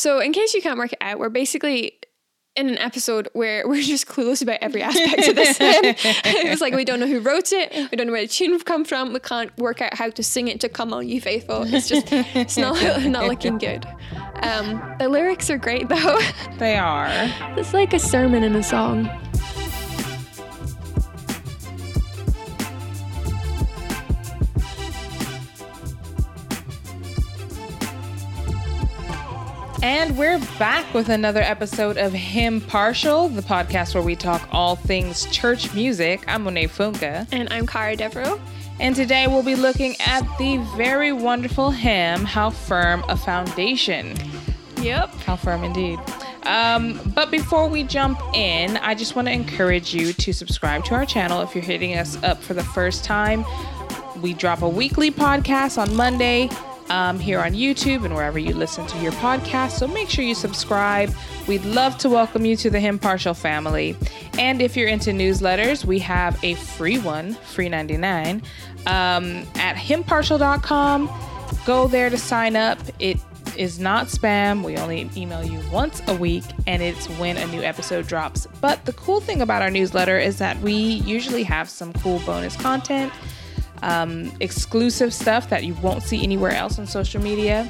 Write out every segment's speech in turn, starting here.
so in case you can't work it out, we're basically in an episode where we're just clueless about every aspect of this hymn. it was like we don't know who wrote it, we don't know where the tune come from, we can't work out how to sing it to "Come On, You Faithful." It's just it's not not looking good. Um, the lyrics are great though. They are. It's like a sermon in a song. And we're back with another episode of Hymn Partial, the podcast where we talk all things church music. I'm Monet Funke. And I'm Cara Devereaux. And today we'll be looking at the very wonderful hymn, How Firm a Foundation. Yep. How firm indeed. Um, but before we jump in, I just want to encourage you to subscribe to our channel if you're hitting us up for the first time. We drop a weekly podcast on Monday um, here on YouTube and wherever you listen to your podcast. So make sure you subscribe. We'd love to welcome you to the Hymn Partial family. And if you're into newsletters, we have a free one, free 99, um, at hymnpartial.com. Go there to sign up. It is not spam. We only email you once a week, and it's when a new episode drops. But the cool thing about our newsletter is that we usually have some cool bonus content um, exclusive stuff that you won't see anywhere else on social media.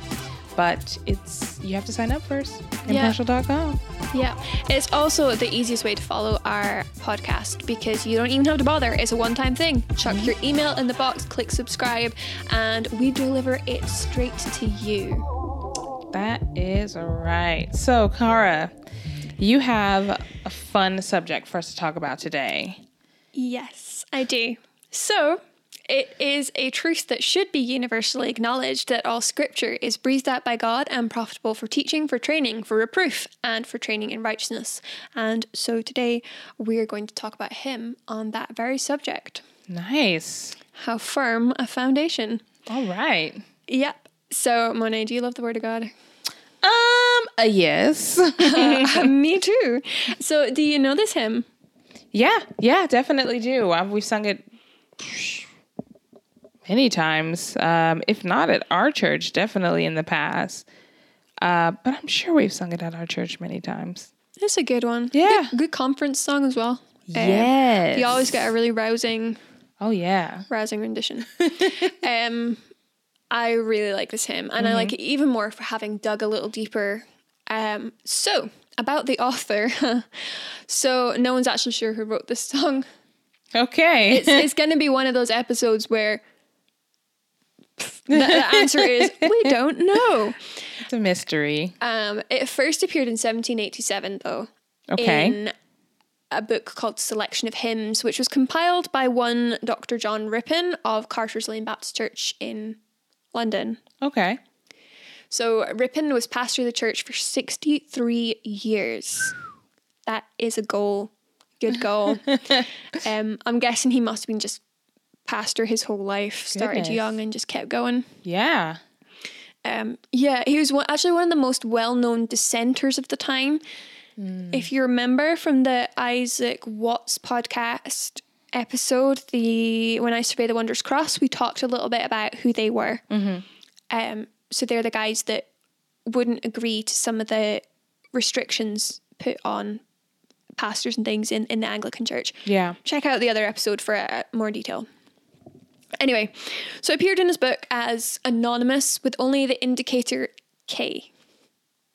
But it's you have to sign up first. hymnpartial.com. Yeah. It's also the easiest way to follow our podcast because you don't even have to bother. It's a one time thing. Chuck your email in the box, click subscribe, and we deliver it straight to you. That is right. So, Cara, you have a fun subject for us to talk about today. Yes, I do. So, it is a truth that should be universally acknowledged that all scripture is breathed out by God and profitable for teaching, for training, for reproof, and for training in righteousness. And so today we are going to talk about hymn on that very subject. Nice. How firm a foundation. All right. Yep. So, Monet, do you love the Word of God? Um, a yes. uh, me too. So, do you know this hymn? Yeah, yeah, definitely do. Uh, we've sung it many times. Um, if not at our church, definitely in the past. Uh, but I'm sure we've sung it at our church many times. It's a good one. Yeah. Good, good conference song as well. Yes. Um, you always get a really rousing, Oh yeah. rousing rendition. um, I really like this hymn, and I like it even more for having dug a little deeper. Um, so about the author, so no one's actually sure who wrote this song. Okay. It's it's going to be one of those episodes where the, the answer is we don't know. it's a mystery. Um, it first appeared in 1787, though. Okay. In a book called Selection of Hymns, which was compiled by one Dr. John Rippon of Carter's Lane Baptist Church in London. Okay. So Rippon was pastor of the church for 63 years. That is a goal. Good goal. um, I'm guessing he must have been just pastor his whole life, started Goodness. young and just kept going. Yeah. Um, yeah, he was one, actually one of the most well-known dissenters of the time. If you remember from the Isaac Watts podcast episode, the when I survey the Wondrous Cross, we talked a little bit about who they were. Um, so they're the guys that wouldn't agree to some of the restrictions put on pastors and things in, in the Anglican Church Yeah. check out the other episode for uh, more detail. Anyway, so appeared in his book as anonymous with only the indicator K,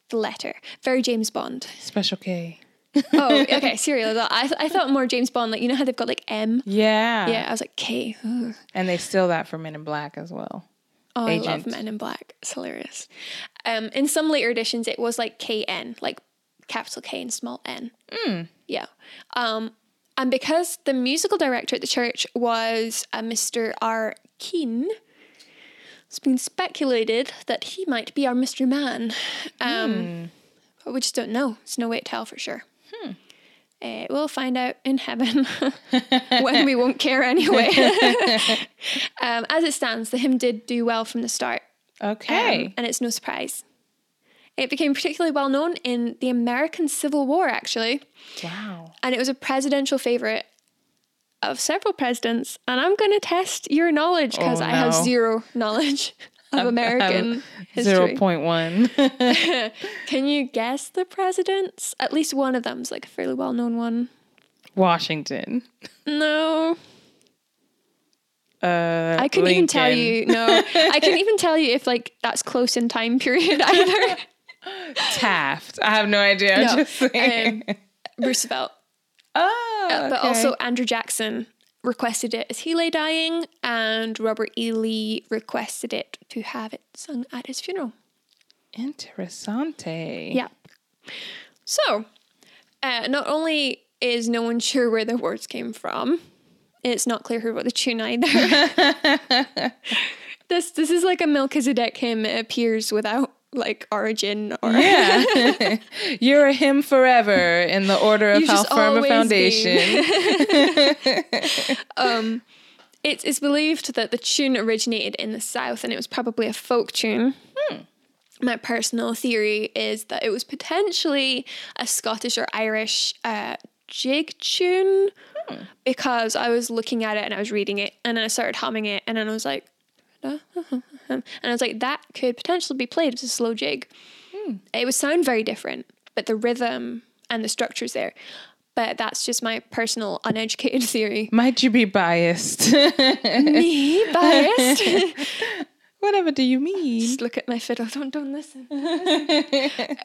the letter. Very James Bond. Special K. Oh, okay, cereal. I, th- I thought more James Bond, like, you know how they've got like M? Yeah. Yeah, I was like, K. Ugh. And they steal that from Men in Black as well. Oh, I love Men in Black. It's hilarious. Um, in some later editions, it was like KN, like capital K and small N. Mm. Yeah. Um, and because the musical director at the church was a Mr. R. Keane, it's been speculated that he might be our Mr. Man. Um, But we just don't know. There's no way to tell for sure. Uh, we'll find out in heaven when we won't care anyway. um, as it stands, the hymn did do well from the start. Okay. Um, and it's no surprise. It became particularly well known in the American Civil War, actually, wow. and it was a presidential favorite of several presidents. And I'm going to test your knowledge because Oh, I have zero knowledge of American Zero history. point one. Can you guess the presidents? At least one of them's like a fairly well known one. Washington. No, Uh, I couldn't even tell you. No, I couldn't even tell you if like that's close in time period either. Taft. I have no idea. No, Just saying. um, Roosevelt, oh, Uh, but okay. also Andrew Jackson requested it as he lay dying, and Robert E. Lee requested it to have it sung at his funeral. interessante. Yeah. So, uh, not only is no one sure where the words came from, it's not clear who wrote the tune either. this this is like a Melchizedek hymn. It appears without like origin or Yeah. You're a hymn forever in the order of how firm a foundation. um, it's, it's believed that the tune originated in the south and it was probably a folk tune. My personal theory is that it was potentially a Scottish or Irish uh, jig tune because I was looking at it and I was reading it and I started humming it and then I was like, and I was like, that could potentially be played as a slow jig. It would sound very different, but the rhythm and the structure is there. But that's just my personal uneducated theory. Might you be biased? Me biased. Whatever do you mean? Just look at my fiddle. Don't don't listen.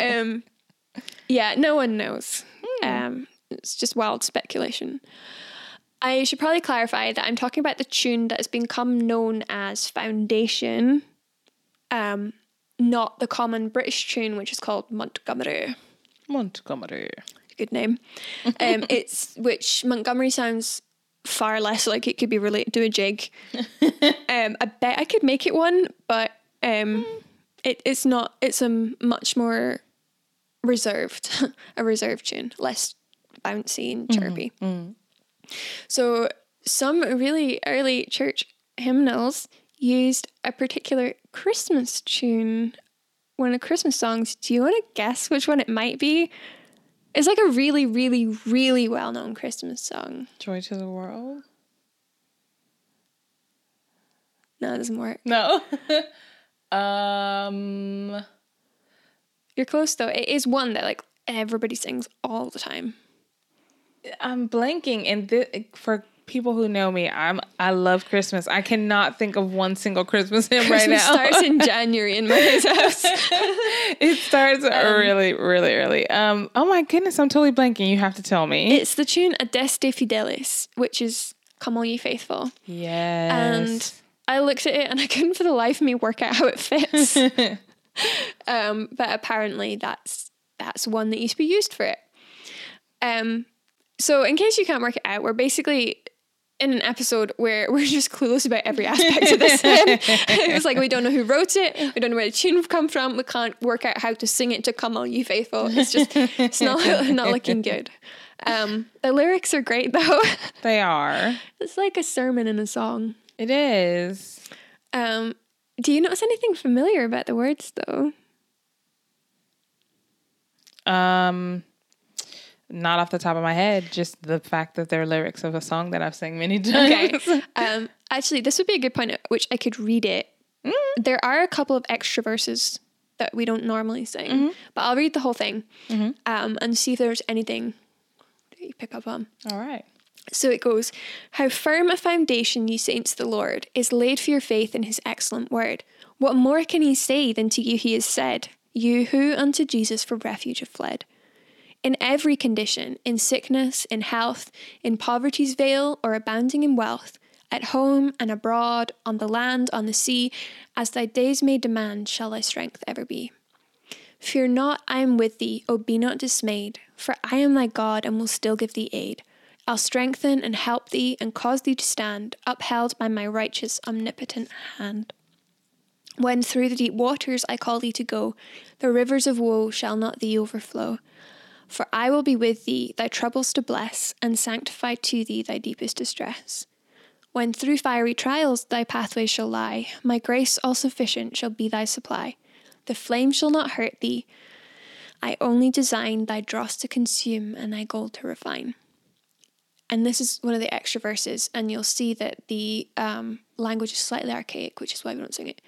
um, yeah, no one knows. Um, it's just wild speculation. I should probably clarify that I'm talking about the tune that has become known as Foundation, um, not the common British tune, which is called Montgomery. Montgomery. Good name. Um, it's which Montgomery sounds far less like it could be related to a jig. um, I bet I could make it one, but um, it, it's not. It's a much more reserved, a reserved tune, less bouncy and chirpy. So some really early church hymnals used a particular Christmas tune, one of the Christmas songs. Do you want to guess which one it might be? It's like a really, really, really well known Christmas song. Joy to the world. No, it doesn't work. No. um. You're close though. It is one that like everybody sings all the time. I'm blanking, and thi- for people who know me, I'm I love Christmas. I cannot think of one single Christmas hymn right now. starts in January in my house. it starts really, really early. Um. Oh my goodness, I'm totally blanking. You have to tell me. it's the tune Adeste Fideles, which is Come All Ye Faithful. yes. And I looked at it and I couldn't for the life of me work out how it fits. um, but apparently that's that's one that used to be used for it. Um, so in case you can't work it out, we're basically in an episode where we're just clueless about every aspect of this. it's like we don't know who wrote it, we don't know where the tune come from, we can't work out how to sing it to "Come On You Faithful." It's just it's not not looking good. Um, the lyrics are great though. they are. it's like a sermon in a song. It is. Um, do you notice anything familiar about the words though? Um. Not off the top of my head, just the fact that they're lyrics of a song that I've sang many times. Okay. um, actually, this would be a good point at which I could read it. There are a couple of extra verses that we don't normally sing, but I'll read the whole thing um, and see if there's anything that you pick up on. All right. So it goes, How firm a foundation, ye saints, the Lord, is laid for your faith in his excellent word. What more can he say than to you he has said, you who unto Jesus for refuge have fled? In every condition, in sickness, in health, in poverty's veil, or abounding in wealth, at home and abroad, on the land, on the sea, as thy days may demand, shall thy strength ever be. Fear not, I am with thee, O be not dismayed, for I am thy God and will still give thee aid. I'll strengthen and help thee and cause thee to stand, upheld by my righteous, omnipotent hand. When through the deep waters I call thee to go, the rivers of woe shall not thee overflow. For I will be with thee, thy troubles to bless, and sanctify to thee thy deepest distress. When through fiery trials thy pathway shall lie, my grace all sufficient shall be thy supply. The flame shall not hurt thee. I only design thy dross to consume and thy gold to refine. And this is one of the extra verses, and you'll see that the um, language is slightly archaic, which is why we don't sing it.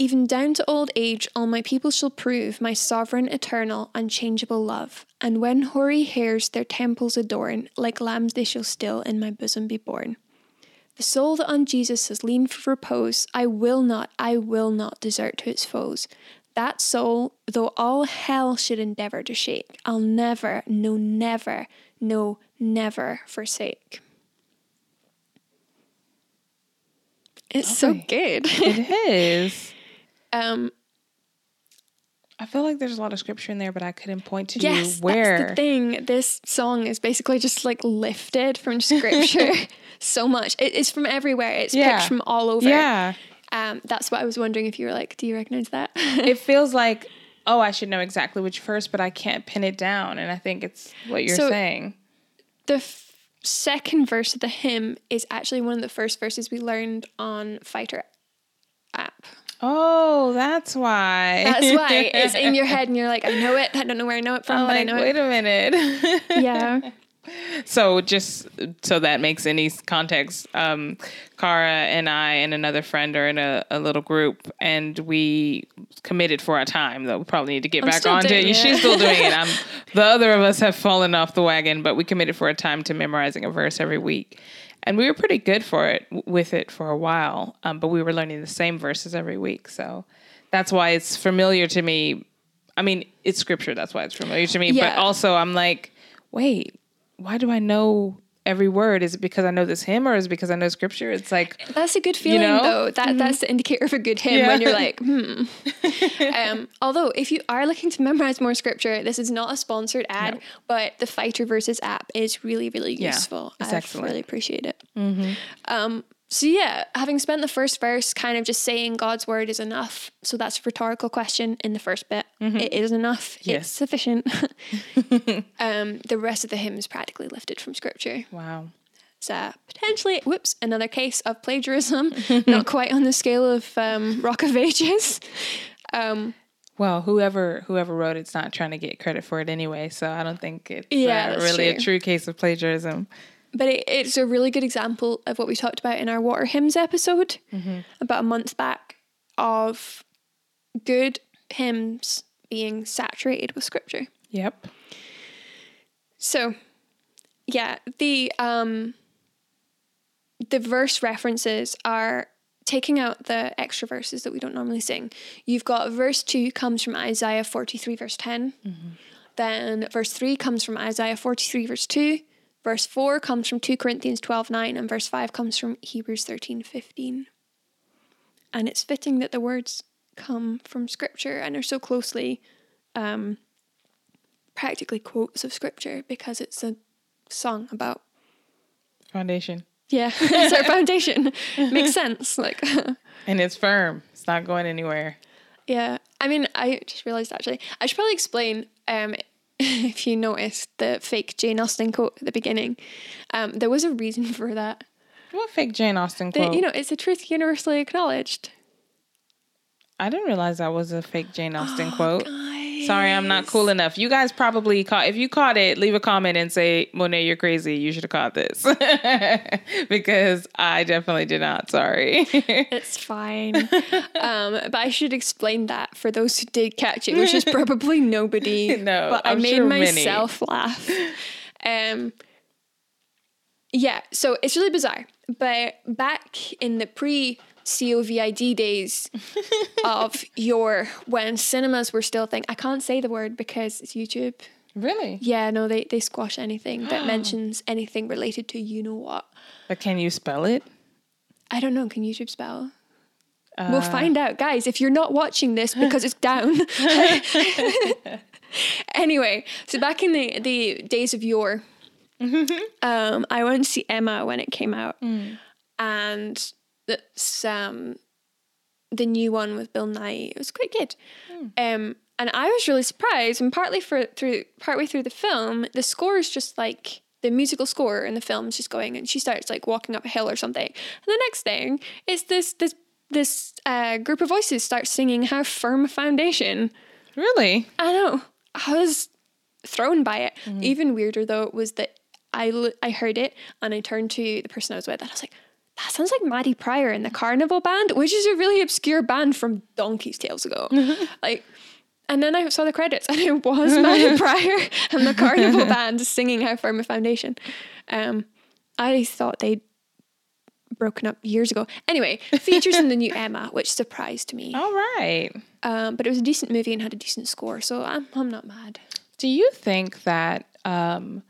Even down to old age, all my people shall prove my sovereign, eternal, unchangeable love. And when hoary hairs their temples adorn, like lambs they shall still in my bosom be born. The soul that on Jesus has leaned for repose, I will not, I will not desert to its foes. That soul, though all hell should endeavour to shake, I'll never, no, never, no, never forsake. It's so good. It is. um, I feel like there's a lot of scripture in there, but I couldn't point to yes, you where. that's the thing. This song is basically just like lifted from scripture so much. It, it's from everywhere. It's Yeah. picked from all over. Yeah. Um, that's what I was wondering if you were like, do you recognize that? it feels like, oh, I should know exactly which verse, but I can't pin it down. And I think it's what you're So- saying. the f- second verse of the hymn is actually one of the first verses we learned on Fighter app. Oh, that's why. That's why it's in your head and you're like, I know it. I don't know where I know it from, I'm but I like, know wait it. a minute. Yeah. So just so that makes any context, um, Cara and I and another friend are in a, a little group, and we committed for a time. Though we probably need to get I'm back still on to it. it. She's still doing it. I'm, the other of us have fallen off the wagon, but we committed for a time to memorizing a verse every week, and we were pretty good for it with it for a while. Um, but we were learning the same verses every week, so that's why it's familiar to me. I mean, it's scripture. That's why it's familiar to me. Yeah. But also, I'm like, wait, why do I know every word? Is it because I know this hymn or is it because I know scripture? It's like, That's a good feeling, you know? though. That that's the indicator of a good hymn Yeah. when you're like, hmm. um, although, if you are looking to memorize more scripture, this is not a sponsored ad, No. but the Fighter Verses app is really, really Yeah, useful. it's I excellent. really appreciate it. Um, so yeah, having spent the first verse kind of just saying God's word is enough. So that's a rhetorical question in the first bit. It is enough. Yes. It's sufficient. um, the rest of the hymn is practically lifted from scripture. wow. Uh, potentially, whoops, another case of plagiarism, not quite on the scale of um, Rock of Ages. Um, Well, whoever whoever wrote it's not trying to get credit for it anyway, so I don't think it's Yeah, uh, really a true. true case of plagiarism. But it, it's a really good example of what we talked about in our Water Hymns episode about a month back of good hymns being saturated with scripture. Yep. So, yeah, the um the verse references are taking out the extra verses that we don't normally sing. You've got verse 2 comes from Isaiah 43 verse 10. Then verse 3 comes from Isaiah 43 verse 2. Verse 4 comes from 2 Corinthians 12 9 and verse 5 comes from Hebrews 13 15. And it's fitting that the words come from scripture and are so closely um, practically quotes of scripture because it's a song about Foundation. yeah it's our foundation makes sense like And it's firm. It's not going anywhere. yeah i mean i just realized actually i should probably explain um if you noticed the fake jane austen quote at the beginning. Um there was a reason for that. What fake Jane Austen that quote? you know it's a truth universally acknowledged. I didn't realize that was a fake Jane Oh, Austen Sorry, I'm not cool enough. You guys probably caught. If you caught it, leave a comment and say, "Monet, you're crazy. You should have caught this," because I definitely did not. Sorry. It's fine. um, but I should explain that for those who did catch it, which is probably nobody. No, but i I'm made sure many. myself laugh. Um, yeah, so it's really bizarre. But back in the pre COVID days of your when cinemas were still thing, I can't say the word because it's YouTube. really? Yeah, no, they, they squash anything that mentions anything related to you know what. But can you spell it? I don't know. Can YouTube spell? Uh, We'll find out, guys. If you're not watching this because it's down. anyway, so back in the, the days of yore, um, I went to see Emma when it came out, and it's um, the new one with Bill Nighy. It was quite good, um, and I was really surprised. And partly for through partway through the film, the score is just like the musical score in the film is just going, and she starts like walking up a hill or something. And the next thing is this this this uh, group of voices start singing "How Firm a Foundation." Really? I know. I was thrown by it. Even weirder though was that I l- I heard it and I turned to the person I was with and I was like, that sounds like Maddy Prior in the Carnival Band, which is a really obscure band from donkey's tales ago. like, and then I saw the credits, and it was Maddy Prior and the Carnival Band singing "How Firm a Foundation." Um, I thought they'd broken up years ago. Anyway, features in the new Emma, which surprised me. All right. Um, but it was a decent movie and had a decent score, so I'm I'm not mad. Do you think that um,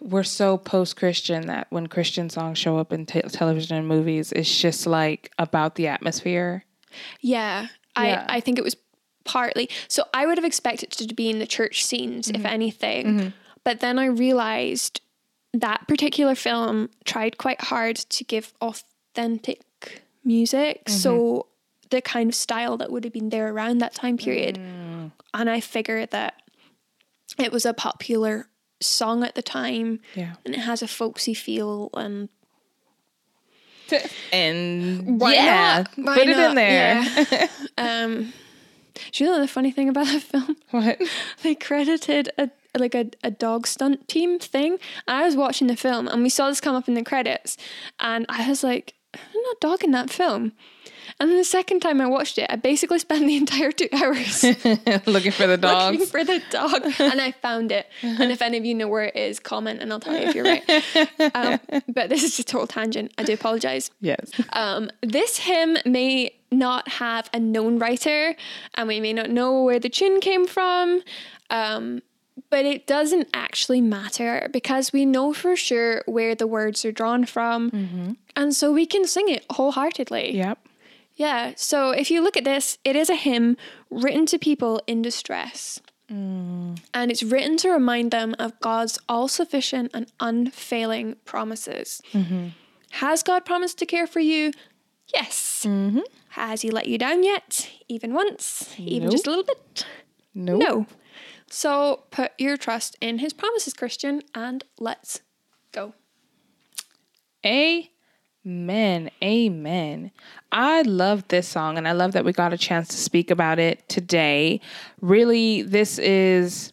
we're so post Christian that when Christian songs show up in te- television and movies, it's just like about the atmosphere? Yeah, Yeah. I I think it was partly. So I would have expected it to be in the church scenes, if mm-hmm. anything. Mm-hmm. But then I realized that particular film tried quite hard to give authentic music. Mm-hmm. So the kind of style that would have been there around that time period. Mm. And I figured that it was a popular song at the time Yeah. and it has a folksy feel and And Why yeah, not? Why put it in there. Yeah. um, do you know the funny thing about that film? what? They credited a like a, a dog stunt team thing. I was watching the film and we saw this come up in the credits, and I was like, "There's not dog in that film." And then the second time I watched it, I basically spent the entire two hours Looking for the dog. looking for the dog, and I found it. And if any of you know where it is, comment and I'll tell you if you're right. Um, but this is a total tangent. I do apologize. yes. Um, this hymn may not have a known writer, and we may not know where the tune came from, um, but it doesn't actually matter because we know for sure where the words are drawn from, and so we can sing it wholeheartedly. Yep. Yeah, so if you look at this, it is a hymn written to people in distress. Mm. And it's written to remind them of God's all sufficient and unfailing promises. Mm-hmm. Has God promised to care for you? Yes. Mm-hmm. Has He let you down yet? Even once? Even just a little bit? Nope. No. So put your trust in His promises, Christian, and let's go. Amen. Amen. I love this song and I love that we got a chance to speak about it today. Really, this is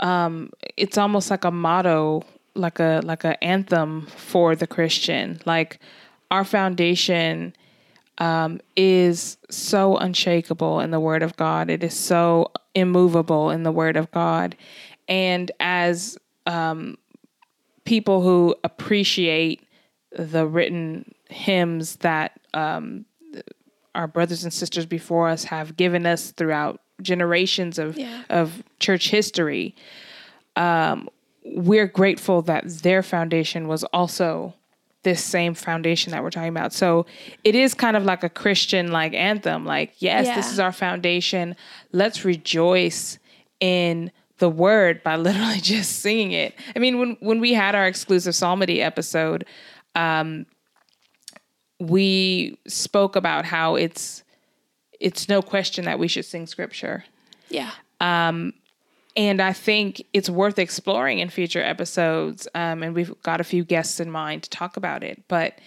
um it's almost like a motto, like a like a anthem for the Christian. Like our foundation um, is so unshakable in the Word of God. It is so immovable in the Word of God. And as um, people who appreciate the written hymns that um, our brothers and sisters before us have given us throughout generations of Yeah. of church history, um, we're grateful that their foundation was also this same foundation that we're talking about. So it is kind of like a Christian like anthem. Like, yes, this is our foundation. Let's rejoice in the word by literally just singing it. I mean, when when we had our exclusive psalmody episode, um, we spoke about how it's it's no question that we should sing scripture. Yeah. And I think it's worth exploring in future episodes. Um, and we've got a few guests in mind to talk about it. But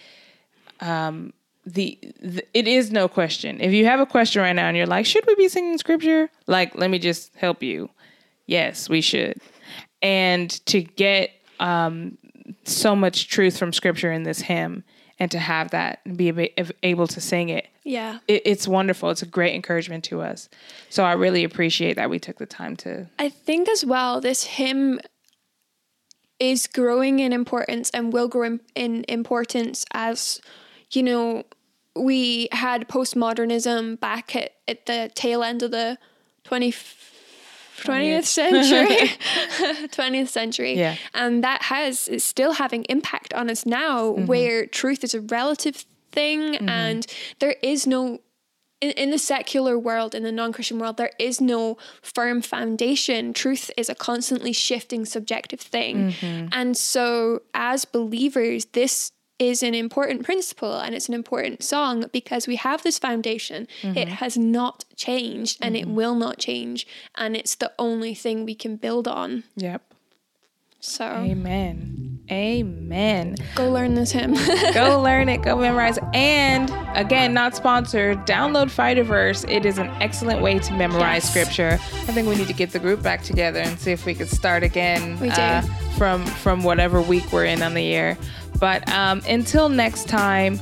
um, the, the it is no question. If you have a question right now and you're like, should we be singing scripture? Like, let me just help you. Yes, we should. And to get um, so much truth from scripture in this hymn and to have that and be able to sing it Yeah. it, it's wonderful. It's a great encouragement to us. So I really appreciate that we took the time to. I think as well, this hymn is growing in importance and will grow in, in importance as, you know, we had postmodernism back at, at the tail end of the 20, 20th century 20th century Yeah. and that has is still having impact on us now mm-hmm. where truth is a relative thing mm-hmm. and there is no in, in the secular world, in the non Christian world, there is no firm foundation. Truth is a constantly shifting subjective thing. Mm-hmm. And so, as believers, this is an important principle and it's an important song because we have this foundation. It has not changed and it will not change. And it's the only thing we can build on. Yep. So, Amen. Amen. go learn this hymn. Go learn it. Go memorize. And again, not sponsored. Download Fighterverse. It is an excellent way to memorize Yes. scripture. I think we need to get the group back together and see if we could start again We do. uh, from from whatever week we're in on the year. But um, until next time,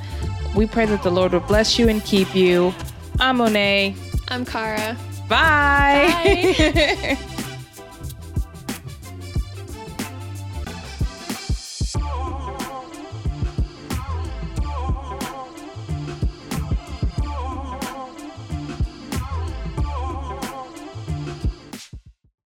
we pray that the Lord will bless you and keep you. I'm Monet. I'm Kara. Bye. Bye.